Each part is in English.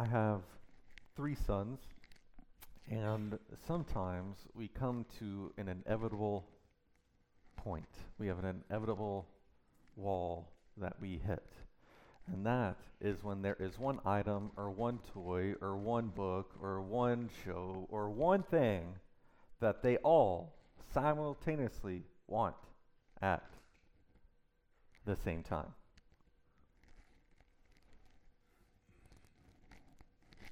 I have three sons, and sometimes we come to an inevitable point. We have an inevitable wall that we hit. And that is when there is one item or one toy or one book or one show or one thing that they all simultaneously want at the same time.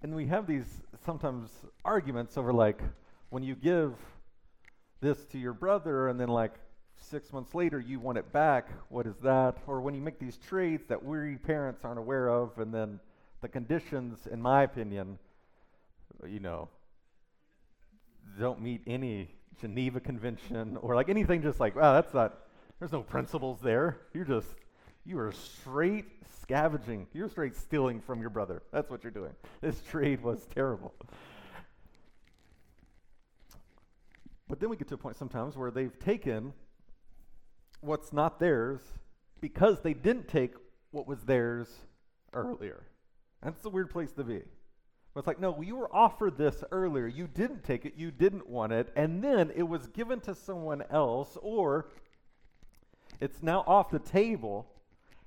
And we have these sometimes arguments over like when you give this to your brother and then like six months later you want it back, what is that? Or when you make these trades that we parents aren't aware of and then the conditions, in my opinion, you know, don't meet any Geneva Convention or like anything just like, wow, that's not, there's no principles there. You're just, you are straight scavenging. You're straight stealing from your brother. That's what you're doing. This trade was terrible. But then we get to a point sometimes where they've taken what's not theirs because they didn't take what was theirs earlier. That's a weird place to be. But it's like, no, you were offered this earlier. You didn't take it. You didn't want it. And then it was given to someone else, or it's now off the table.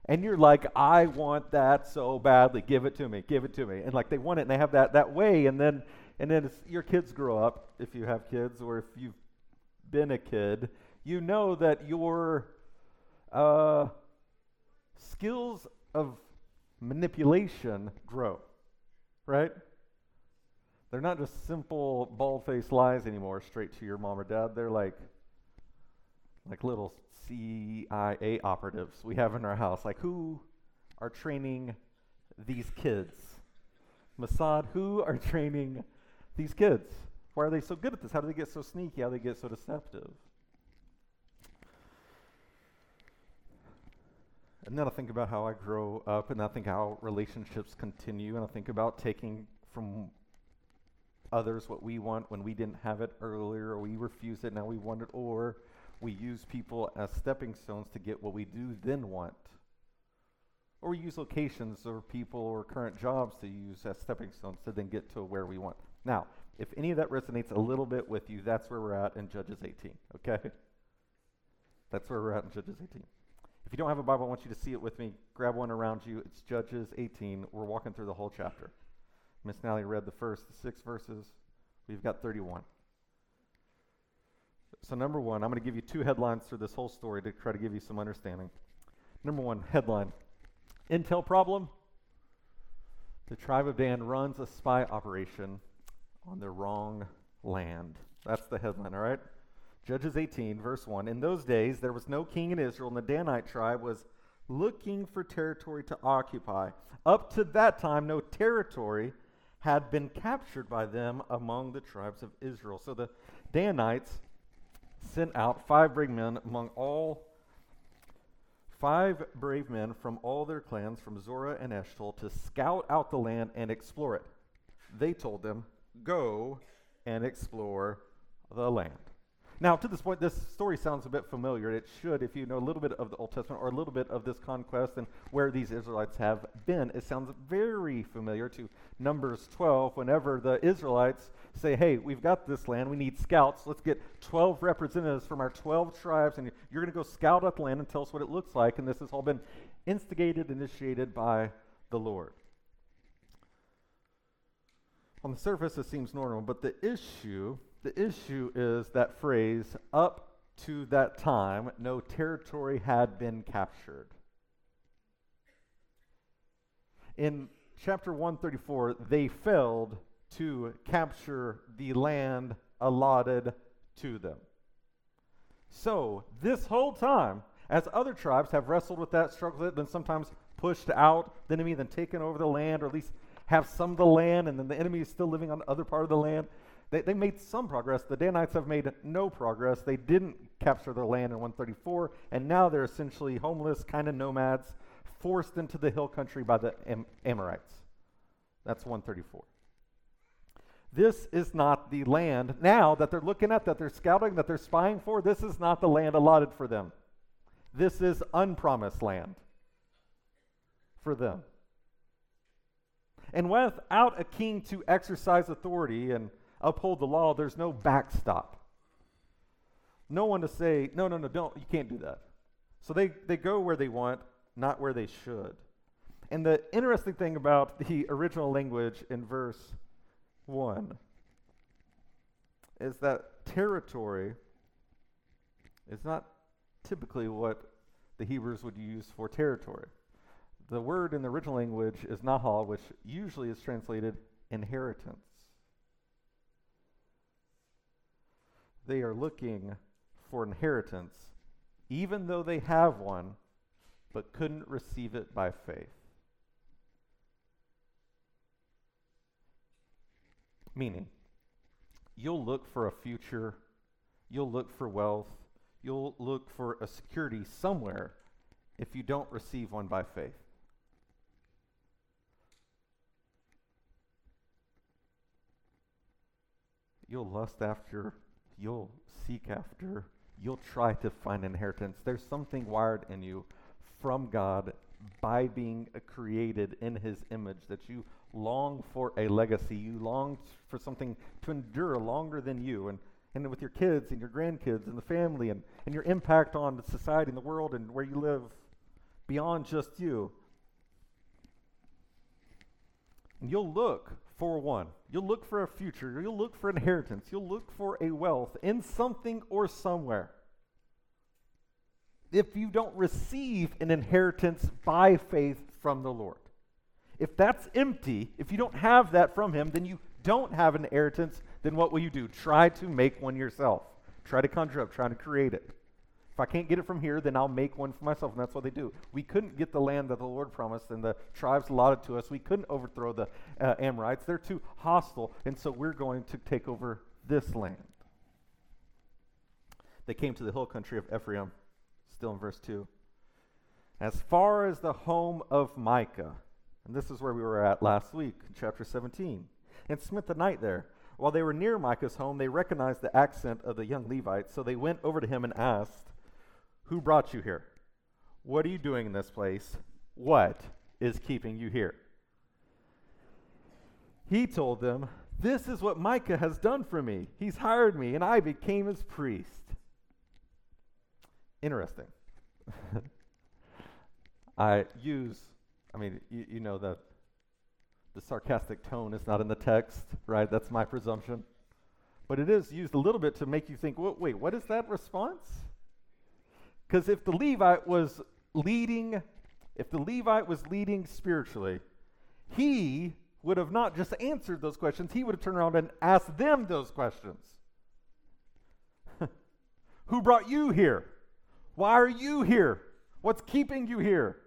And you're like, I want that so badly. Give it to me. Give it to me. And like they want it and they have that, that way. And then, and then your kids grow up, if you have kids, or if you've been a kid, you know that your uh, skills of manipulation grow, right? They're not just simple bald faced lies anymore straight to your mom or dad. They're like like little CIA operatives we have in our house. Like who are training these kids? Mossad, who are training these kids? Why are they so good at this? How do they get so sneaky? How do they get so deceptive? And then I think about how I grow up, and I think how relationships continue, and I think about taking from others what we want when we didn't have it earlier, or we refuse it, now we want it, or we use people as stepping stones to get what we do then want. Or we use locations or people or current jobs to use as stepping stones to then get to where we want. Now, if any of that resonates a little bit with you, that's where we're at in Judges 18, okay? That's where we're at in Judges 18. If you don't have a Bible, I want you to see it with me. Grab one around you. It's Judges 18. We're walking through the whole chapter. Miss Nally read the first six verses. We've got 31. So, number one, I'm going to give you two headlines through this whole story to try to give you some understanding. Number one, headline Intel problem. The tribe of Dan runs a spy operation on the wrong land. That's the headline, all right? Judges 18, verse 1. In those days, there was no king in Israel, and the Danite tribe was looking for territory to occupy. Up to that time, no territory had been captured by them among the tribes of Israel. So the Danites sent out five brave men among all five brave men from all their clans from Zorah and Eshtaol to scout out the land and explore it. They told them, "Go and explore the land." Now, to this point, this story sounds a bit familiar. It should, if you know a little bit of the Old Testament or a little bit of this conquest and where these Israelites have been. It sounds very familiar to Numbers 12, whenever the Israelites say, Hey, we've got this land, we need scouts. Let's get 12 representatives from our 12 tribes, and you're going to go scout out the land and tell us what it looks like. And this has all been instigated, initiated by the Lord. On the surface, it seems normal, but the issue the issue is that phrase, up to that time, no territory had been captured. In chapter 134, they failed to capture the land allotted to them. So, this whole time, as other tribes have wrestled with that, struggled with it, then sometimes pushed out the enemy, then taken over the land, or at least have some of the land, and then the enemy is still living on the other part of the land. They, they made some progress. The Danites have made no progress. They didn't capture their land in 134, and now they're essentially homeless, kind of nomads, forced into the hill country by the Am- Amorites. That's 134. This is not the land now that they're looking at, that they're scouting, that they're spying for. This is not the land allotted for them. This is unpromised land for them. And without a king to exercise authority and uphold the law, there's no backstop. No one to say, no, no, no, don't, you can't do that. So they, they go where they want, not where they should. And the interesting thing about the original language in verse 1 is that territory is not typically what the Hebrews would use for territory. The word in the original language is nahal, which usually is translated inheritance. They are looking for inheritance, even though they have one, but couldn't receive it by faith. Meaning, you'll look for a future, you'll look for wealth, you'll look for a security somewhere if you don't receive one by faith. You'll lust after, you'll seek after, you'll try to find inheritance. There's something wired in you from God by being created in His image that you long for a legacy. You long for something to endure longer than you. And, and with your kids and your grandkids and the family and, and your impact on the society and the world and where you live beyond just you. And you'll look for one. You'll look for a future. You'll look for inheritance. You'll look for a wealth in something or somewhere. If you don't receive an inheritance by faith from the Lord. If that's empty, if you don't have that from Him, then you don't have an inheritance, then what will you do? Try to make one yourself. Try to conjure up, try to create it. If I can't get it from here, then I'll make one for myself. And that's what they do. We couldn't get the land that the Lord promised and the tribes allotted to us. We couldn't overthrow the uh, Amorites. They're too hostile. And so we're going to take over this land. They came to the hill country of Ephraim, still in verse 2. As far as the home of Micah, and this is where we were at last week, chapter 17, and spent the night there. While they were near Micah's home, they recognized the accent of the young Levite, so they went over to him and asked, Who brought you here? What are you doing in this place? What is keeping you here? He told them, This is what Micah has done for me. He's hired me, and I became his priest. Interesting. I use I mean, you, you know that the sarcastic tone is not in the text, right? That's my presumption. But it is used a little bit to make you think, wait, what is that response? Because if the Levite was leading, if the Levite was leading spiritually, he would have not just answered those questions, he would have turned around and asked them those questions. Who brought you here? Why are you here? What's keeping you here?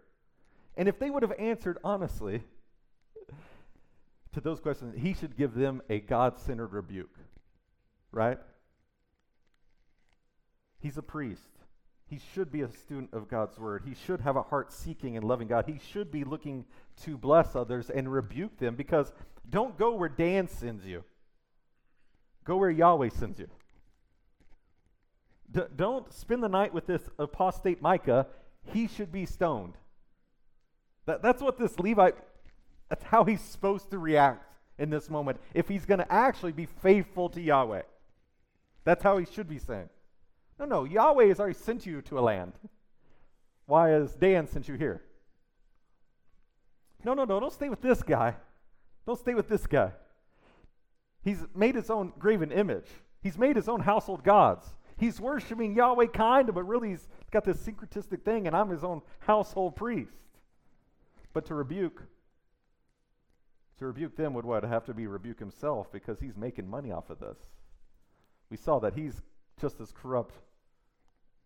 And if they would have answered honestly to those questions, he should give them a God centered rebuke, right? He's a priest. He should be a student of God's word. He should have a heart seeking and loving God. He should be looking to bless others and rebuke them because don't go where Dan sends you, go where Yahweh sends you. D- don't spend the night with this apostate Micah. He should be stoned. That, that's what this Levite, that's how he's supposed to react in this moment if he's going to actually be faithful to Yahweh. That's how he should be saying. No, no, Yahweh has already sent you to a land. Why has Dan sent you here? No, no, no, don't stay with this guy. Don't stay with this guy. He's made his own graven image. He's made his own household gods. He's worshiping Yahweh kind of, but really he's got this syncretistic thing, and I'm his own household priest. But to rebuke, to rebuke them would what? Have to be rebuke himself because he's making money off of this. We saw that he's just as corrupt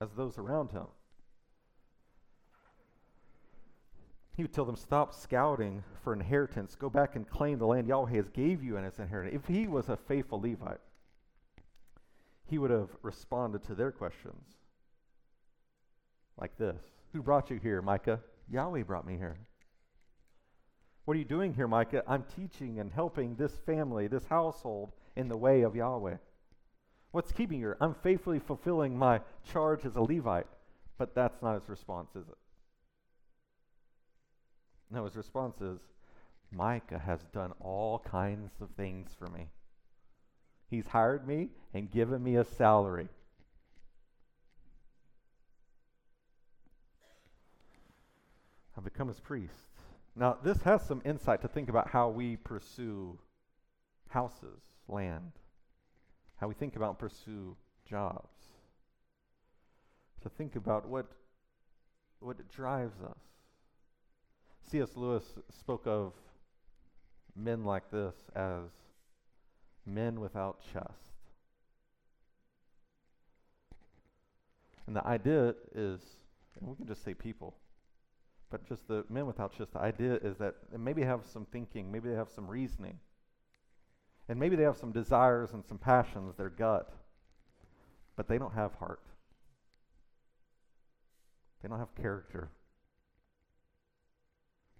as those around him. He would tell them, stop scouting for inheritance. Go back and claim the land Yahweh has gave you as his inheritance. If he was a faithful Levite, he would have responded to their questions like this Who brought you here, Micah? Yahweh brought me here. What are you doing here, Micah? I'm teaching and helping this family, this household, in the way of Yahweh. What's keeping you? I'm faithfully fulfilling my charge as a Levite. But that's not his response, is it? No, his response is, Micah has done all kinds of things for me. He's hired me and given me a salary. I've become his priest. Now, this has some insight to think about how we pursue houses, land, how we think about pursue jobs, to think about what, what drives us. C.S. Lewis spoke of men like this as men without chest. And the idea is, and we can just say people, but just the men without chest, the idea is that they maybe have some thinking, maybe they have some reasoning, and maybe they have some desires and some passions, their gut, but they don't have heart. They don't have character.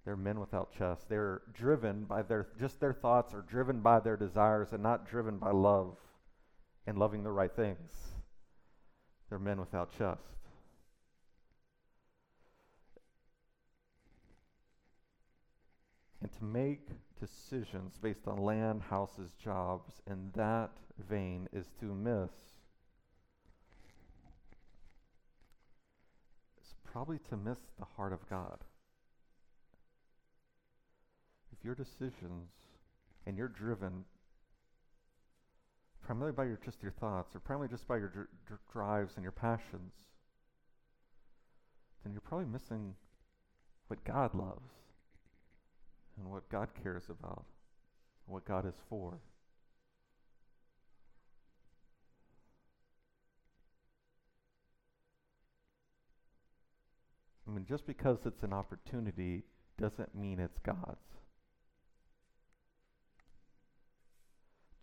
They're men without chest. They're driven by their, just their thoughts are driven by their desires and not driven by love and loving the right things. They're men without chest. And to make decisions based on land, houses, jobs in that vein is to miss. It's probably to miss the heart of God if your decisions and you're driven primarily by your just your thoughts or primarily just by your dr- dr- drives and your passions, then you're probably missing what God loves and what God cares about what God is for. I mean, just because it's an opportunity doesn't mean it's God's.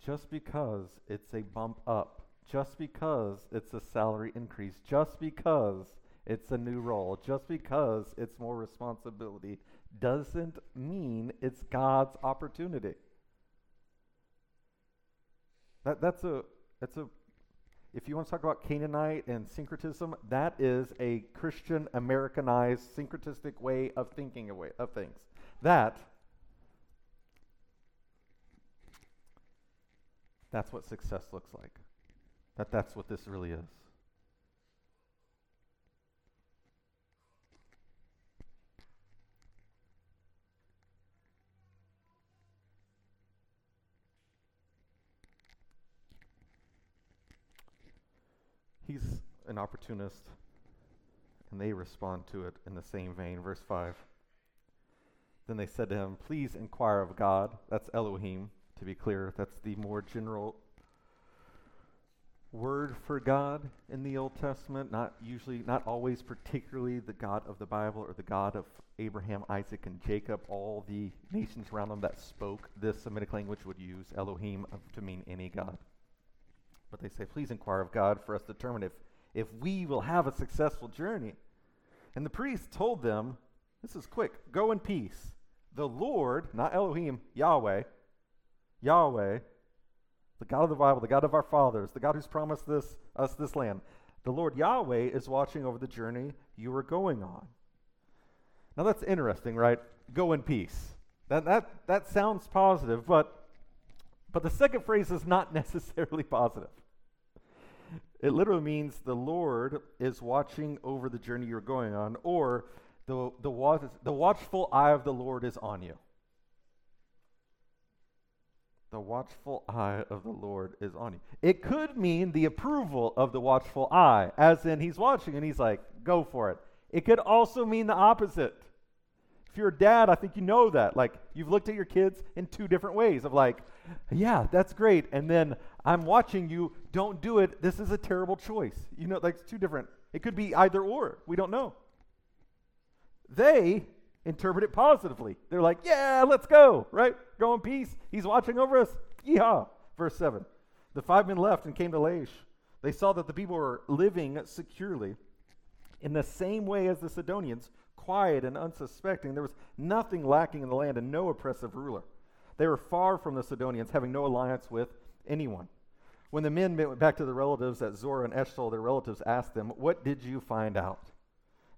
just because it's a bump up, just because it's a salary increase, just because it's a new role, just because it's more responsibility, doesn't mean it's God's opportunity. That, that's a that's a if you want to talk about Canaanite and syncretism, that is a Christian Americanized syncretistic way of thinking of, of things. That That's what success looks like. That that's what this really is. He's an opportunist, and they respond to it in the same vein. Verse 5. Then they said to him, Please inquire of God, that's Elohim, to be clear. That's the more general word for God in the Old Testament, not usually, not always particularly the God of the Bible or the God of Abraham, Isaac, and Jacob. All the nations around them that spoke this Semitic language would use Elohim to mean any God. But they say, please inquire of God for us to determine if, if we will have a successful journey. And the priest told them, this is quick, go in peace. The Lord, not Elohim, Yahweh, Yahweh, the God of the Bible, the God of our fathers, the God who's promised this, us this land, the Lord Yahweh is watching over the journey you are going on. Now that's interesting, right? Go in peace. That, that, that sounds positive, but, but the second phrase is not necessarily positive. It literally means the Lord is watching over the journey you're going on, or the, the, watch, the watchful eye of the Lord is on you. The watchful eye of the Lord is on you. It could mean the approval of the watchful eye, as in he's watching and he's like, go for it. It could also mean the opposite. If you're a dad, I think you know that. Like, you've looked at your kids in two different ways of like, yeah, that's great. And then I'm watching you, don't do it. This is a terrible choice. You know, like, it's two different. It could be either or. We don't know. They interpret it positively. They're like, yeah, let's go, right? Go in peace. He's watching over us. Yeehaw. Verse 7. The five men left and came to Laish. They saw that the people were living securely in the same way as the Sidonians, quiet and unsuspecting. There was nothing lacking in the land and no oppressive ruler. They were far from the Sidonians, having no alliance with anyone. When the men went back to their relatives at Zorah and Eshtaol, their relatives asked them, What did you find out?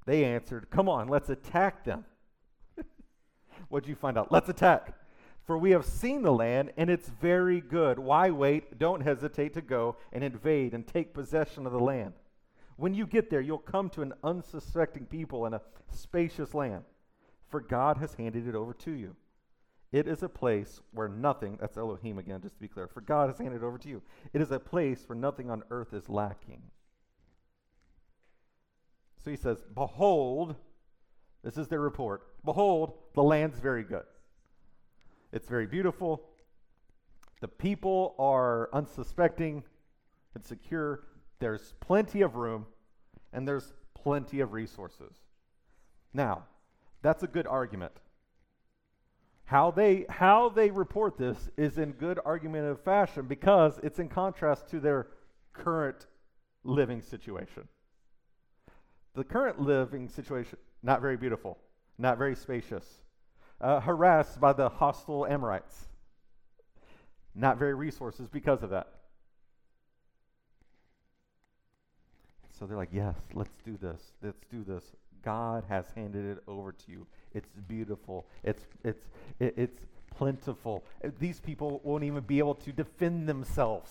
They answered, Come on, let's attack them what did you find out? Let's attack. For we have seen the land, and it's very good. Why wait? Don't hesitate to go and invade and take possession of the land. When you get there, you'll come to an unsuspecting people in a spacious land, for God has handed it over to you. It is a place where nothing, that's Elohim again, just to be clear, for God has handed over to you. It is a place where nothing on earth is lacking. So he says, Behold, this is their report. Behold, the land's very good. It's very beautiful. The people are unsuspecting and secure. There's plenty of room, and there's plenty of resources. Now, that's a good argument. How they, how they report this is in good argumentative fashion because it's in contrast to their current living situation. The current living situation, not very beautiful, not very spacious, uh, harassed by the hostile Amorites, not very resources because of that. So they're like, yes, let's do this. Let's do this. God has handed it over to you. It's beautiful. It's it's it's plentiful. These people won't even be able to defend themselves.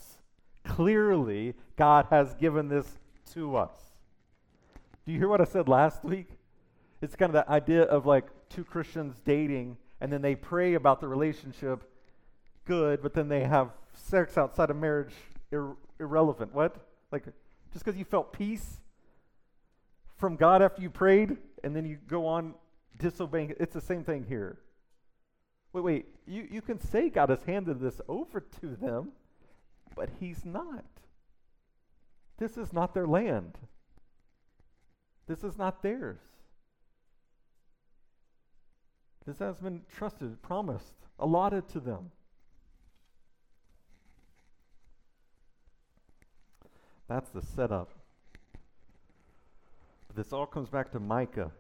Clearly, God has given this to us. Do you hear what I said last week? It's kind of that idea of like two Christians dating and then they pray about the relationship good, but then they have sex outside of marriage ir- irrelevant. What? Like just because you felt peace from God after you prayed and then you go on disobeying, it's the same thing here. Wait, wait, you, you can say God has handed this over to them, but He's not. This is not their land. This is not theirs. This has been trusted, promised, allotted to them. That's the setup. This all comes back to Micah.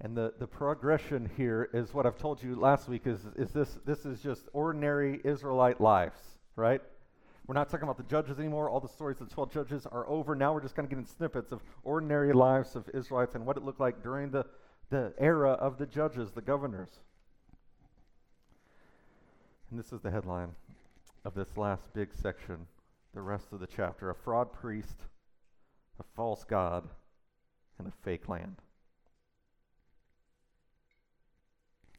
And the, the progression here is what I've told you last week is, is this this is just ordinary Israelite lives, right? We're not talking about the judges anymore. All the stories of the 12 judges are over. Now we're just kind of getting snippets of ordinary lives of Israelites and what it looked like during the, the era of the judges, the governors. And this is the headline of this last big section, the rest of the chapter a fraud priest, a false God, and a fake land.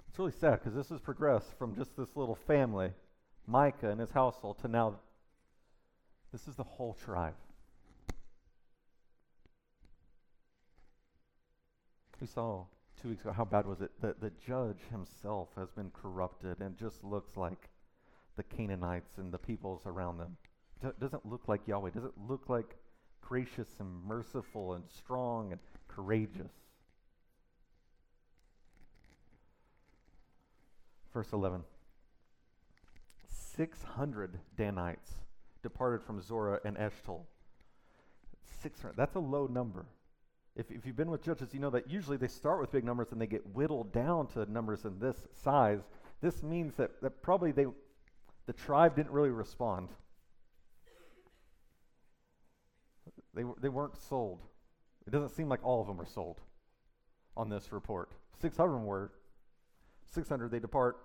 It's really sad because this has progressed from just this little family, Micah and his household, to now this is the whole tribe. We saw two weeks ago how bad was it that the judge himself has been corrupted and just looks like the Canaanites and the peoples around them. Doesn't look like Yahweh. Doesn't look like gracious and merciful and strong and courageous. Verse 11 600 Danites departed from Zorah and Eshtaol. 600. That's a low number. If, if you've been with judges, you know that usually they start with big numbers and they get whittled down to numbers in this size. This means that, that probably they, the tribe didn't really respond. They, they weren't sold. It doesn't seem like all of them were sold on this report. 600 were. 600 they depart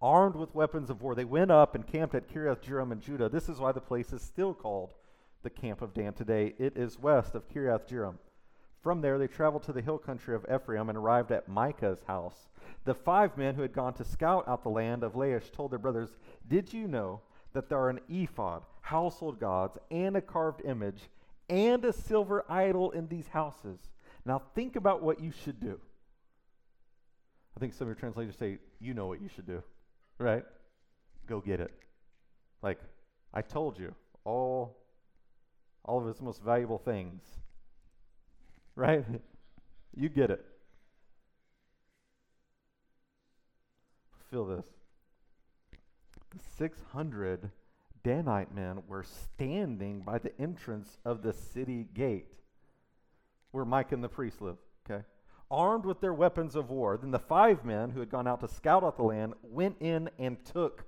armed with weapons of war. They went up and camped at Kiriath Jearim in Judah. This is why the place is still called the camp of Dan today. It is west of Kiriath Jearim. From there, they traveled to the hill country of Ephraim and arrived at Micah's house. The five men who had gone to scout out the land of Laish told their brothers, Did you know that there are an ephod, household gods, and a carved image, and a silver idol in these houses? Now think about what you should do. I think some of your translators say, You know what you should do right? Go get it. Like, I told you, all, all of his most valuable things, right? you get it. Feel this. The 600 Danite men were standing by the entrance of the city gate where Mike and the priest live, okay? armed with their weapons of war. Then the five men who had gone out to scout out the land went in and took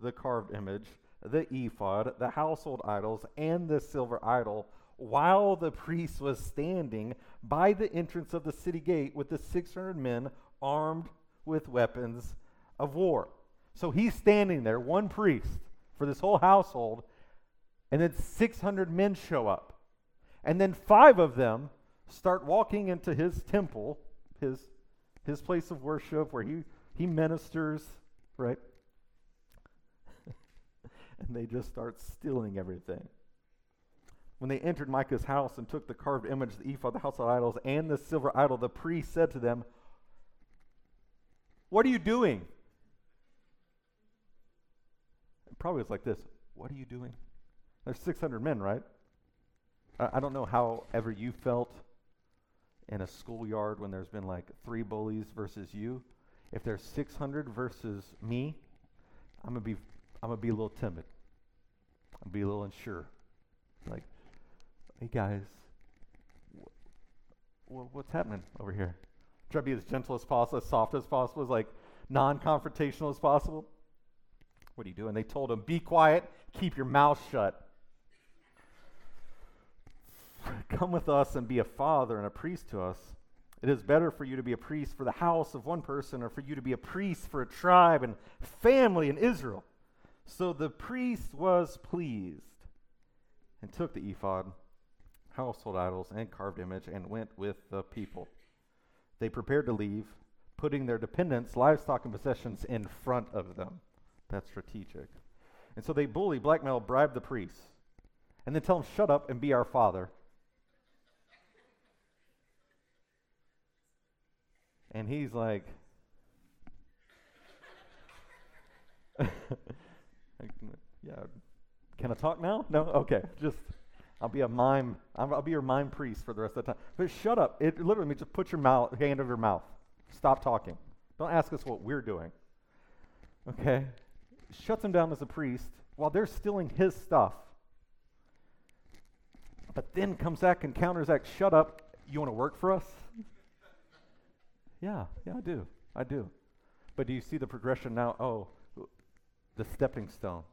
the carved image, the ephod, the household idols, and the silver idol, while the priest was standing by the entrance of the city gate with the 600 men armed with weapons of war. So he's standing there, one priest for this whole household, and then 600 men show up. And then five of them start walking into his temple, his, his place of worship where he, he ministers, right? and they just start stealing everything. When they entered Micah's house and took the carved image, the ephod, the household idols, and the silver idol, the priest said to them, What are you doing? It probably was like this What are you doing? There's 600 men, right? I, I don't know how ever you felt in a schoolyard when there's been like three bullies versus you. If there's 600 versus me, I'm gonna be I'm gonna be a little timid. I'm be a little unsure. Like, hey guys, wh- wh- what's happening over here? Try to be as gentle as possible, as soft as possible, as like non-confrontational as possible. What are you doing? They told him, "Be quiet, keep your mouth shut." Come with us and be a father and a priest to us. It is better for you to be a priest for the house of one person or for you to be a priest for a tribe and family in Israel. So the priest was pleased and took the ephod, household idols, and carved image and went with the people. They prepared to leave, putting their dependents, livestock, and possessions in front of them. That's strategic. And so they bully, blackmail, bribe the priests, and then tell them, shut up and be our father. And he's like, yeah, can I talk now? No? Okay, just, I'll be a mime, I'll be your mime priest for the rest of the time. But shut up. It literally means just put your mouth, hand over your mouth. Stop talking. Don't ask us what we're doing. Okay? Shuts him down as a priest while they're stealing his stuff. But then comes back and counters that, shut up, you want to work for us? Yeah, yeah, I do. I do. But do you see the progression now? Oh, the stepping stone.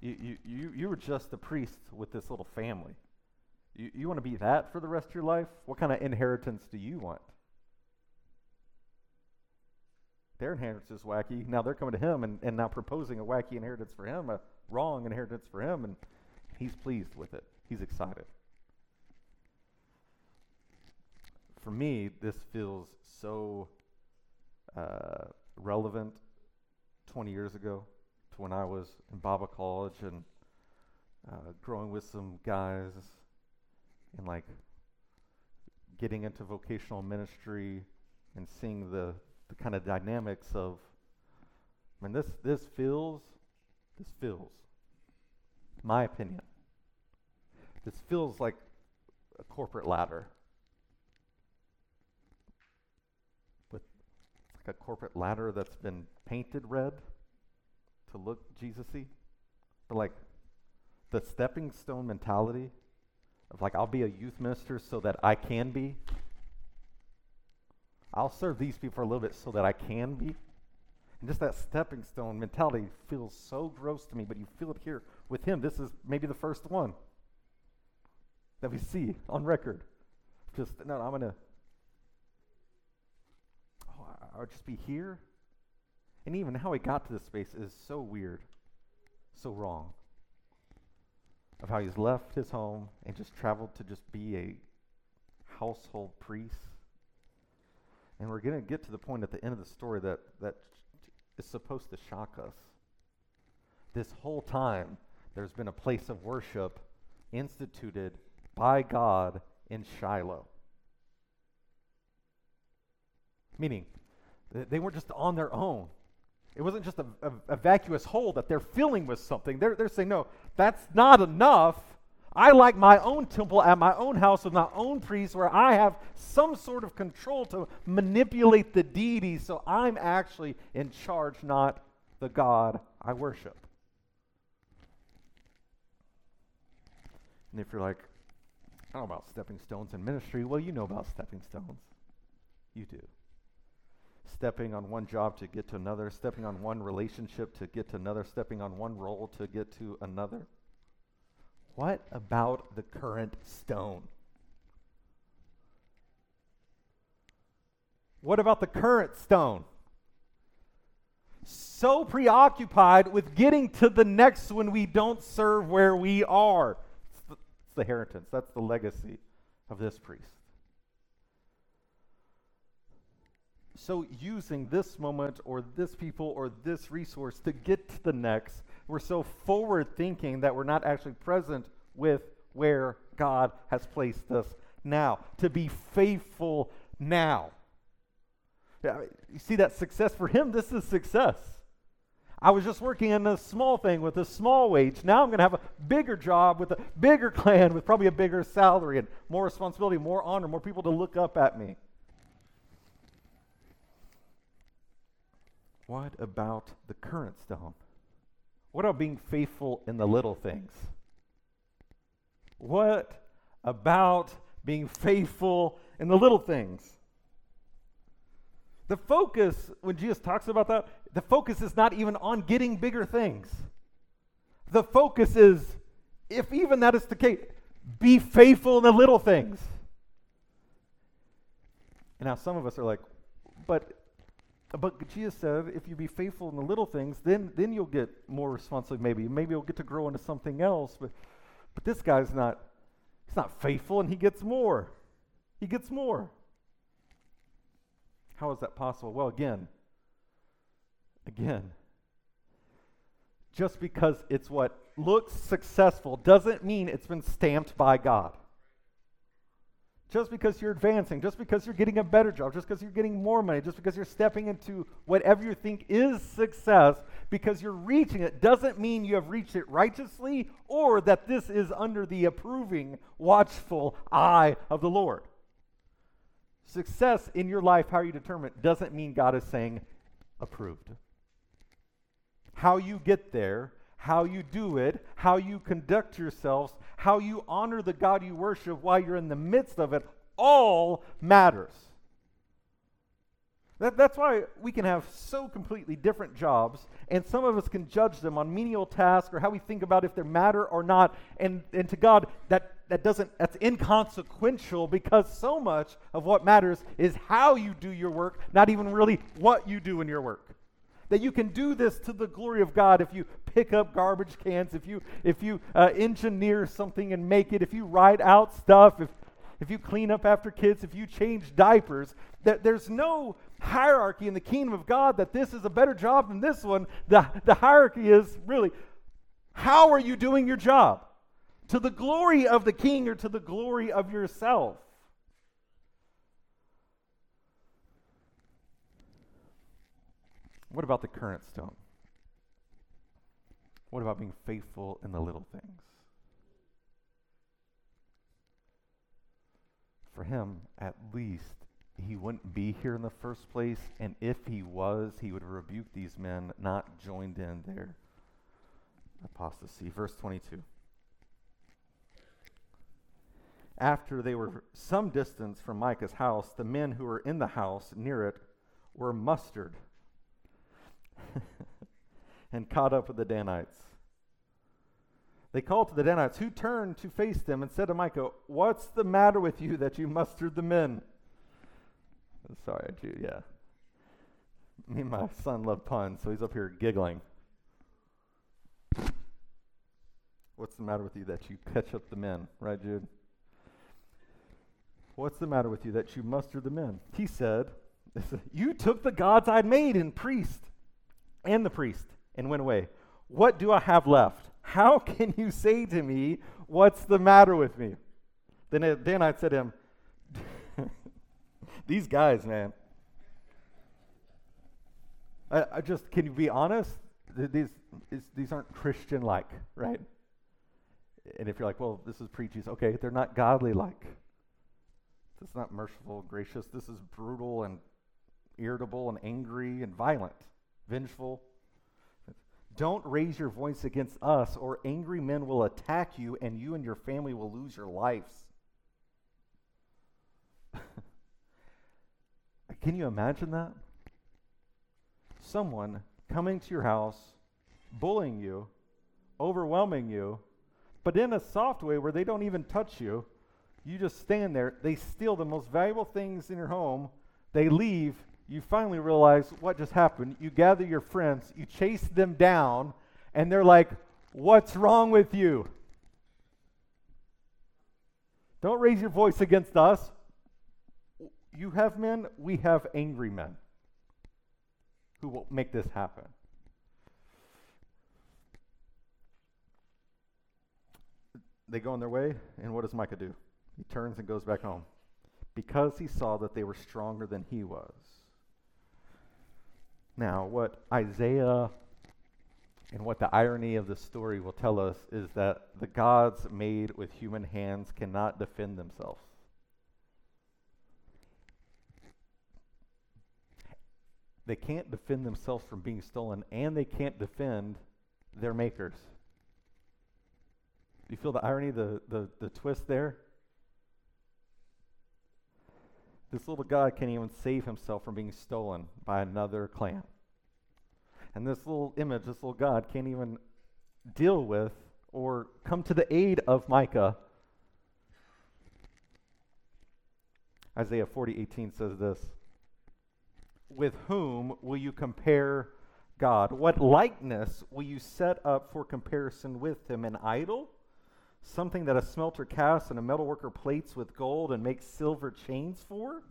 You, you, you, you were just a priest with this little family. You, you want to be that for the rest of your life? What kind of inheritance do you want? Their inheritance is wacky. Now they're coming to him and, and now proposing a wacky inheritance for him, a wrong inheritance for him, and he's pleased with it. He's excited. For me, this feels so uh, relevant 20 years ago to when I was in Bible college and uh, growing with some guys and like getting into vocational ministry and seeing the, the kind of dynamics of I mean this this feels this feels my opinion this feels like a corporate ladder. With like a corporate ladder that's been painted red to look Jesus-y. But like the stepping stone mentality of like I'll be a youth minister so that I can be I'll serve these people for a little bit so that I can be. And just that stepping stone mentality feels so gross to me, but you feel it here with him. This is maybe the first one that we see on record. Just, no, I'm going to, oh, I'll just be here. And even how he got to this space is so weird, so wrong. Of how he's left his home and just traveled to just be a household priest and we're going to get to the point at the end of the story that, that is supposed to shock us. This whole time, there's been a place of worship instituted by God in Shiloh. Meaning, they weren't just on their own. It wasn't just a, a, a vacuous hole that they're filling with something. They're, they're saying, no, that's not enough. I like my own temple at my own house with my own priests where I have some sort of control to manipulate the deity so I'm actually in charge, not the God I worship. And if you're like, I don't know about stepping stones in ministry, well, you know about stepping stones. You do. Stepping on one job to get to another, stepping on one relationship to get to another, stepping on one role to get to another. What about the current stone? What about the current stone? So preoccupied with getting to the next one, we don't serve where we are. It's the, it's the inheritance, that's the legacy of this priest. So, using this moment or this people or this resource to get to the next, we're so forward thinking that we're not actually present with where God has placed us now, to be faithful now. You see that success for him? This is success. I was just working in a small thing with a small wage. Now I'm going to have a bigger job with a bigger clan with probably a bigger salary and more responsibility, more honor, more people to look up at me. What about the current stone? What about being faithful in the little things? What about being faithful in the little things? The focus, when Jesus talks about that, the focus is not even on getting bigger things. The focus is, if even that is the case, be faithful in the little things. And now some of us are like, but but Jesus said, if you be faithful in the little things, then then you'll get more responsibility. Maybe maybe you'll get to grow into something else. But but this guy's not he's not faithful, and he gets more. He gets more. How is that possible? Well, again, again, just because it's what looks successful doesn't mean it's been stamped by God. Just because you're advancing, just because you're getting a better job, just because you're getting more money, just because you're stepping into whatever you think is success, because you're reaching it, doesn't mean you have reached it righteously or that this is under the approving, watchful eye of the Lord. Success in your life, how you determine it, doesn't mean God is saying approved. How you get there, how you do it, how you conduct yourselves, how you honor the God you worship while you're in the midst of it, all matters. That, that's why we can have so completely different jobs, and some of us can judge them on menial tasks or how we think about if they matter or not. And, and to God, that, that doesn't, that's inconsequential because so much of what matters is how you do your work, not even really what you do in your work. That you can do this to the glory of God if you pick up garbage cans, if you, if you uh, engineer something and make it, if you write out stuff, if, if you clean up after kids, if you change diapers, that there's no hierarchy in the kingdom of God that this is a better job than this one. The, the hierarchy is really how are you doing your job? To the glory of the king or to the glory of yourself? What about the current stone? What about being faithful in the little things? For him, at least, he wouldn't be here in the first place, and if he was, he would rebuke these men not joined in their apostasy. Verse 22. After they were some distance from Micah's house, the men who were in the house near it were mustered and caught up with the Danites. They called to the Danites, who turned to face them and said to Micah, What's the matter with you that you mustered the men? Sorry, Jude, yeah. Me and my son love puns, so he's up here giggling. What's the matter with you that you catch up the men? Right, Jude? What's the matter with you that you mustered the men? He said, You took the gods I'd made and priest and the priest and went away. What do I have left? How can you say to me, What's the matter with me? Then, uh, then I said to him, These guys, man. I, I just, can you be honest? These, these aren't Christian like, right? And if you're like, well, this is preaches, okay, they're not godly like. This is not merciful, gracious. This is brutal and irritable and angry and violent, vengeful. Don't raise your voice against us, or angry men will attack you, and you and your family will lose your lives. Can you imagine that? Someone coming to your house, bullying you, overwhelming you, but in a soft way where they don't even touch you. You just stand there. They steal the most valuable things in your home. They leave. You finally realize what just happened. You gather your friends, you chase them down, and they're like, What's wrong with you? Don't raise your voice against us. You have men, we have angry men who will make this happen. They go on their way, and what does Micah do? He turns and goes back home because he saw that they were stronger than he was. Now, what Isaiah and what the irony of the story will tell us is that the gods made with human hands cannot defend themselves. They can't defend themselves from being stolen, and they can't defend their makers. You feel the irony, the, the, the twist there? This little God can't even save himself from being stolen by another clan. And this little image, this little God, can't even deal with or come to the aid of Micah. Isaiah 40, 18 says this With whom will you compare God? What likeness will you set up for comparison with him? An idol? Something that a smelter casts and a metalworker plates with gold and makes silver chains for?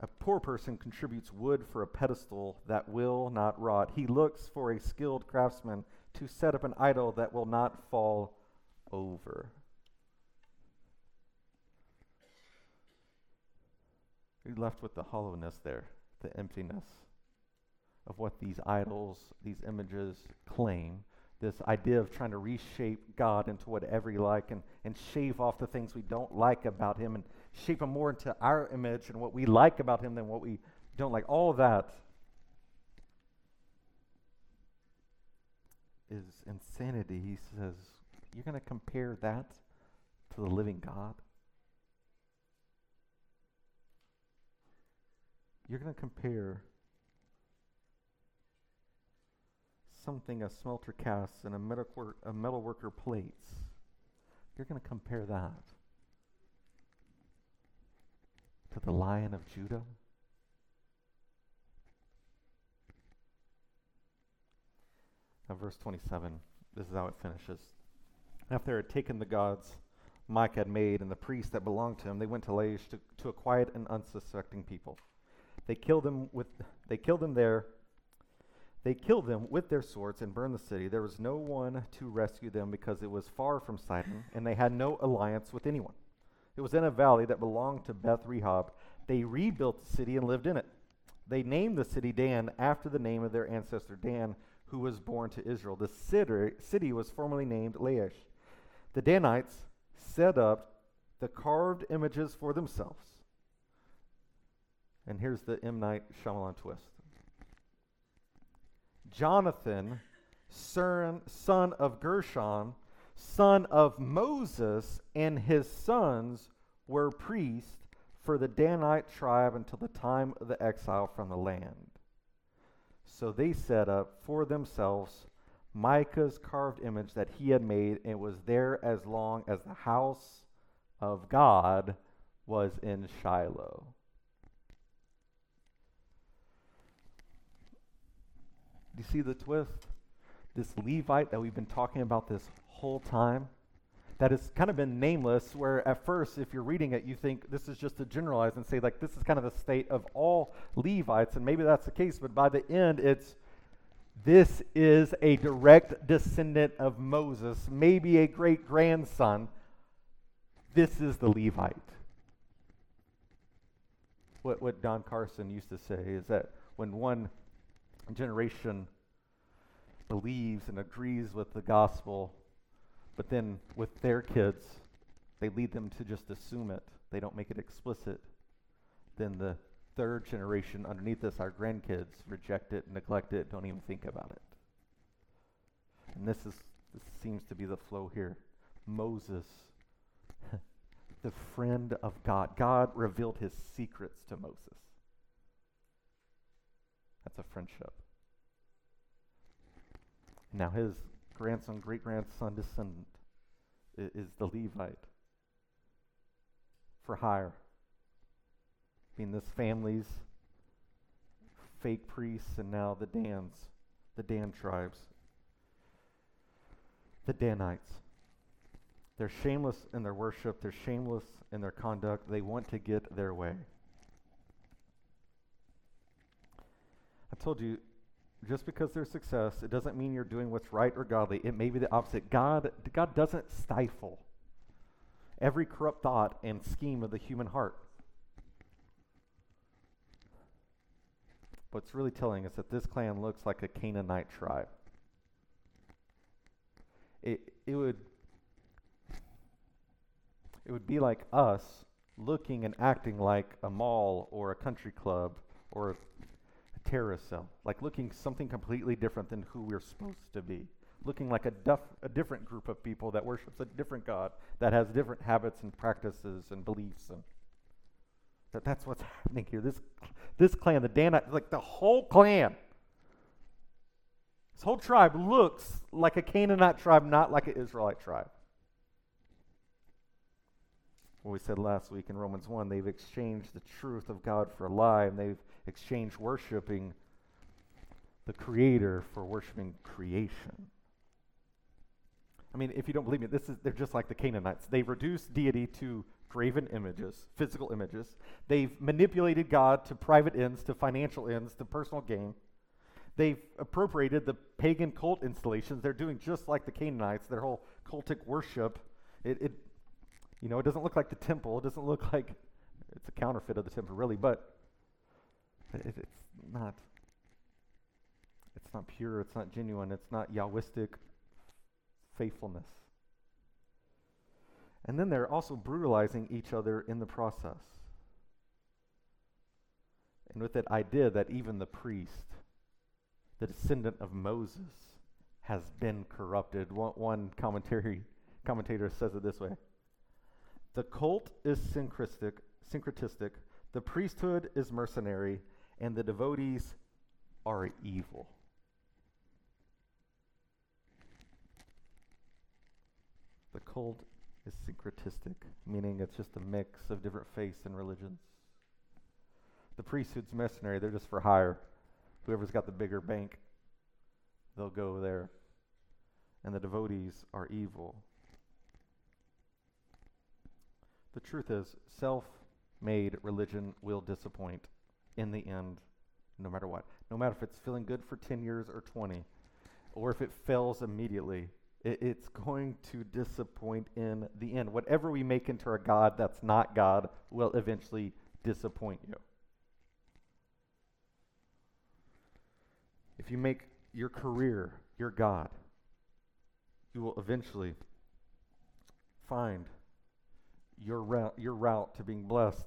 A poor person contributes wood for a pedestal that will not rot. He looks for a skilled craftsman to set up an idol that will not fall over. You're left with the hollowness there, the emptiness of what these idols, these images claim this idea of trying to reshape God into whatever you like and, and shave off the things we don't like about him and shape him more into our image and what we like about him than what we don't like. All that is insanity. He says, You're going to compare that to the living God? You're going to compare something a smelter casts and a metal, a metal worker plates, you're going to compare that to the Lion of Judah? Now, verse 27, this is how it finishes. After they had taken the gods Micah had made and the priests that belonged to him, they went to Laish to, to a quiet and unsuspecting people. They killed them with they killed them there they killed them with their swords and burned the city. There was no one to rescue them because it was far from Sidon, and they had no alliance with anyone. It was in a valley that belonged to Beth Rehob. They rebuilt the city and lived in it. They named the city Dan after the name of their ancestor Dan, who was born to Israel. The city was formerly named Laish. The Danites set up the carved images for themselves. And here's the M. Night Shyamalan twist. Jonathan, son, of Gershon, son of Moses, and his sons were priests for the Danite tribe until the time of the exile from the land. So they set up for themselves Micah's carved image that he had made, and it was there as long as the house of God was in Shiloh. Do you see the twist? This Levite that we've been talking about this whole time, that has kind of been nameless, where at first, if you're reading it, you think this is just to generalize and say, like, this is kind of the state of all Levites, and maybe that's the case, but by the end, it's this is a direct descendant of Moses, maybe a great grandson. This is the Levite. What, what Don Carson used to say is that when one generation believes and agrees with the gospel, but then with their kids, they lead them to just assume it. They don't make it explicit. Then the third generation underneath us, our grandkids, reject it, neglect it, don't even think about it. And this is this seems to be the flow here. Moses, the friend of God. God revealed his secrets to Moses. That's a friendship. Now, his grandson, great grandson, descendant is, the Levite for hire. being this family's fake priests, and now the Dans, the Dan tribes, the Danites. They're shameless in their worship, they're shameless in their conduct. They want to get their way. I told you, just because there's success, it doesn't mean you're doing what's right or godly. It may be the opposite. God, God doesn't stifle every corrupt thought and scheme of the human heart. What's really telling us that this clan looks like a Canaanite tribe. It, it would it would be like us looking and acting like a mall or a country club or a terrorist cell, like looking something completely different than who we're supposed to be, looking like a, a different group of people that worships a different God, that has different habits and practices and beliefs, and that that's what's happening here. This this clan, the Danite, like the whole clan. This whole tribe looks like a Canaanite tribe, not like an Israelite tribe what we said last week in Romans 1, they've exchanged the truth of God for a lie, and they've exchanged worshiping the Creator for worshiping creation. I mean, if you don't believe me, this is they're just like the Canaanites. They've reduced deity to graven images, physical images. They've manipulated God to private ends, to financial ends, to personal gain. They've appropriated the pagan cult installations. They're doing just like the Canaanites, their whole cultic worship. It, it you know, it doesn't look like the temple. It doesn't look like it's a counterfeit of the temple, really, but it, it's not. It's not pure. It's not genuine. It's not Yahwistic faithfulness. And then they're also brutalizing each other in the process. And with that idea that even the priest, the descendant of Moses, has been corrupted. One, one commentary commentator says it this way the cult is syncretistic, syncretistic, the priesthood is mercenary, and the devotees are evil. The cult is syncretistic, meaning it's just a mix of different faiths and religions. The priesthood's mercenary, they're just for hire. Whoever's got the bigger bank, they'll go there. And the devotees are evil. The truth is, self made religion will disappoint in the end, no matter what. No matter if it's feeling good for 10 years or 20, or if it fails immediately, it, it's going to disappoint in the end. Whatever we make into our God that's not God will eventually disappoint you. If you make your career your God, you will eventually find your route, your route to being blessed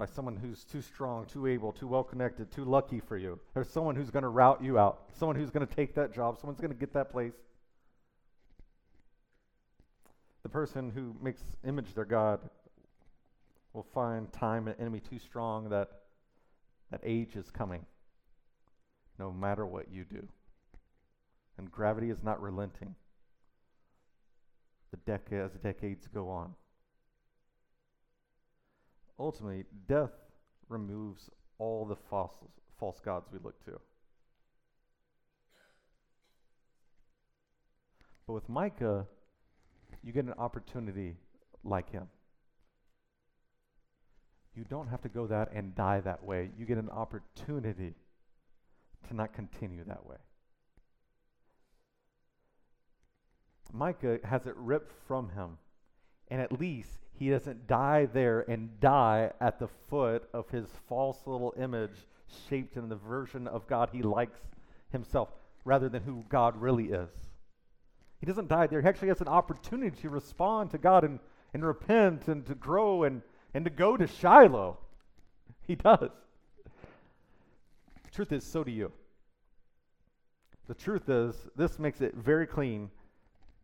by someone who's too strong, too able, too well connected, too lucky for you. There's someone who's going to route you out, someone who's going to take that job, someone's going to get that place. The person who makes image their God will find time and enemy too strong that that age is coming, no matter what you do. And gravity is not relenting the dec- as the decades go on. Ultimately, death removes all the false, false gods we look to. But with Micah, you get an opportunity like him. You don't have to go that and die that way. You get an opportunity to not continue that way. Micah has it ripped from him. And at least he doesn't die there and die at the foot of his false little image shaped in the version of God he likes himself rather than who God really is. He doesn't die there. He actually has an opportunity to respond to God and, and repent and to grow and, and to go to Shiloh. He does. The truth is, so do you. The truth is, this makes it very clean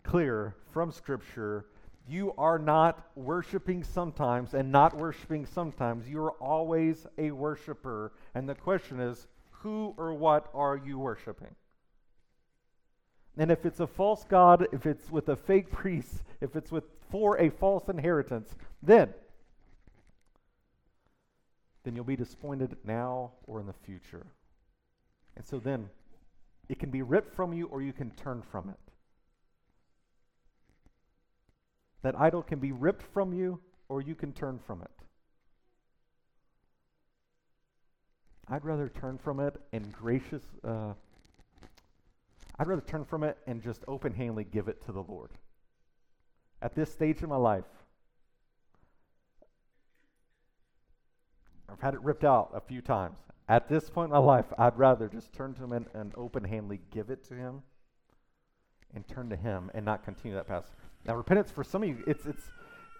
clear from Scripture you are not worshiping sometimes and not worshiping sometimes. You are always a worshiper. And the question is, who or what are you worshiping? And if it's a false God, if it's with a fake priest, if it's with for a false inheritance, then then you'll be disappointed now or in the future. And so then, it can be ripped from you or you can turn from it. That idol can be ripped from you or you can turn from it. I'd rather turn from it and gracious. Uh, I'd rather turn from it and just open handedly give it to the Lord. At this stage in my life, I've had it ripped out a few times. At this point in my life, I'd rather just turn to Him and, and open handedly give it to Him and turn to Him and not continue that path. Now, repentance for some of you, it's, it's,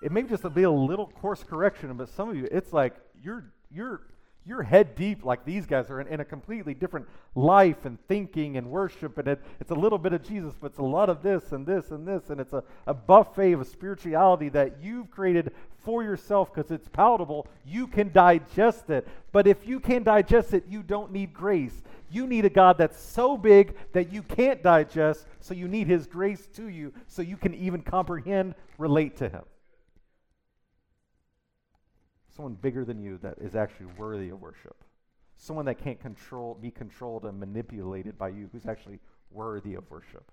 it may just be a little course correction, but some of you, it's like you're, you're, you're head deep like these guys are in, in, a completely different life and thinking and worship and it, it's a little bit of jesus but it's a lot of this and this and this and it's a, a buffet of spirituality that you've created for yourself because it's palatable. You can digest it. But if you can't digest it you don't need grace. You need a god that's so big that you can't digest so you need his grace to you so you can even comprehend relate to him someone bigger than you that is actually worthy of worship. Someone that can't control, be controlled and manipulated by you, who's actually worthy of worship.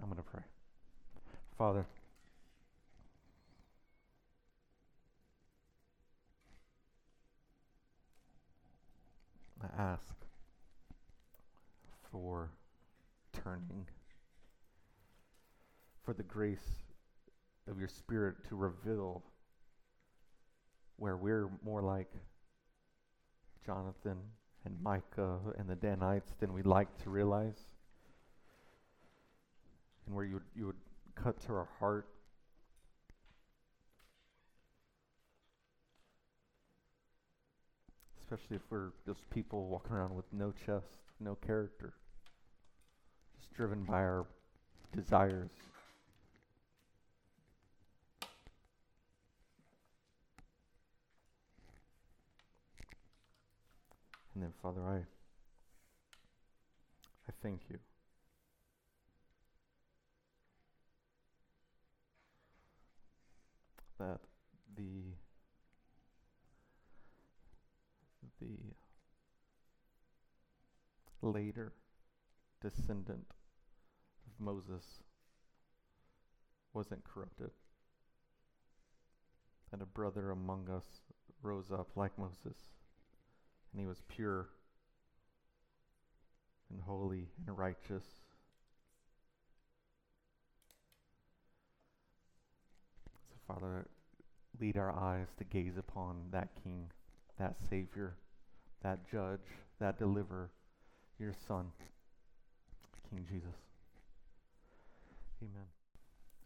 I'm going to pray. Father, I ask for turning, for the grace of your Spirit to reveal where we're more like Jonathan and Micah and the Danites than we'd like to realize, and where you would, you would cut to our heart. Especially if we're just people walking around with no chest, no character Just driven by our desires. And then, Father, I, I thank you. That the the later descendant of Moses wasn't corrupted. And a brother among us rose up like Moses, and he was pure and holy and righteous. So, Father, lead our eyes to gaze upon that King, that Savior, that Judge, that Deliverer, your Son, King Jesus. Amen.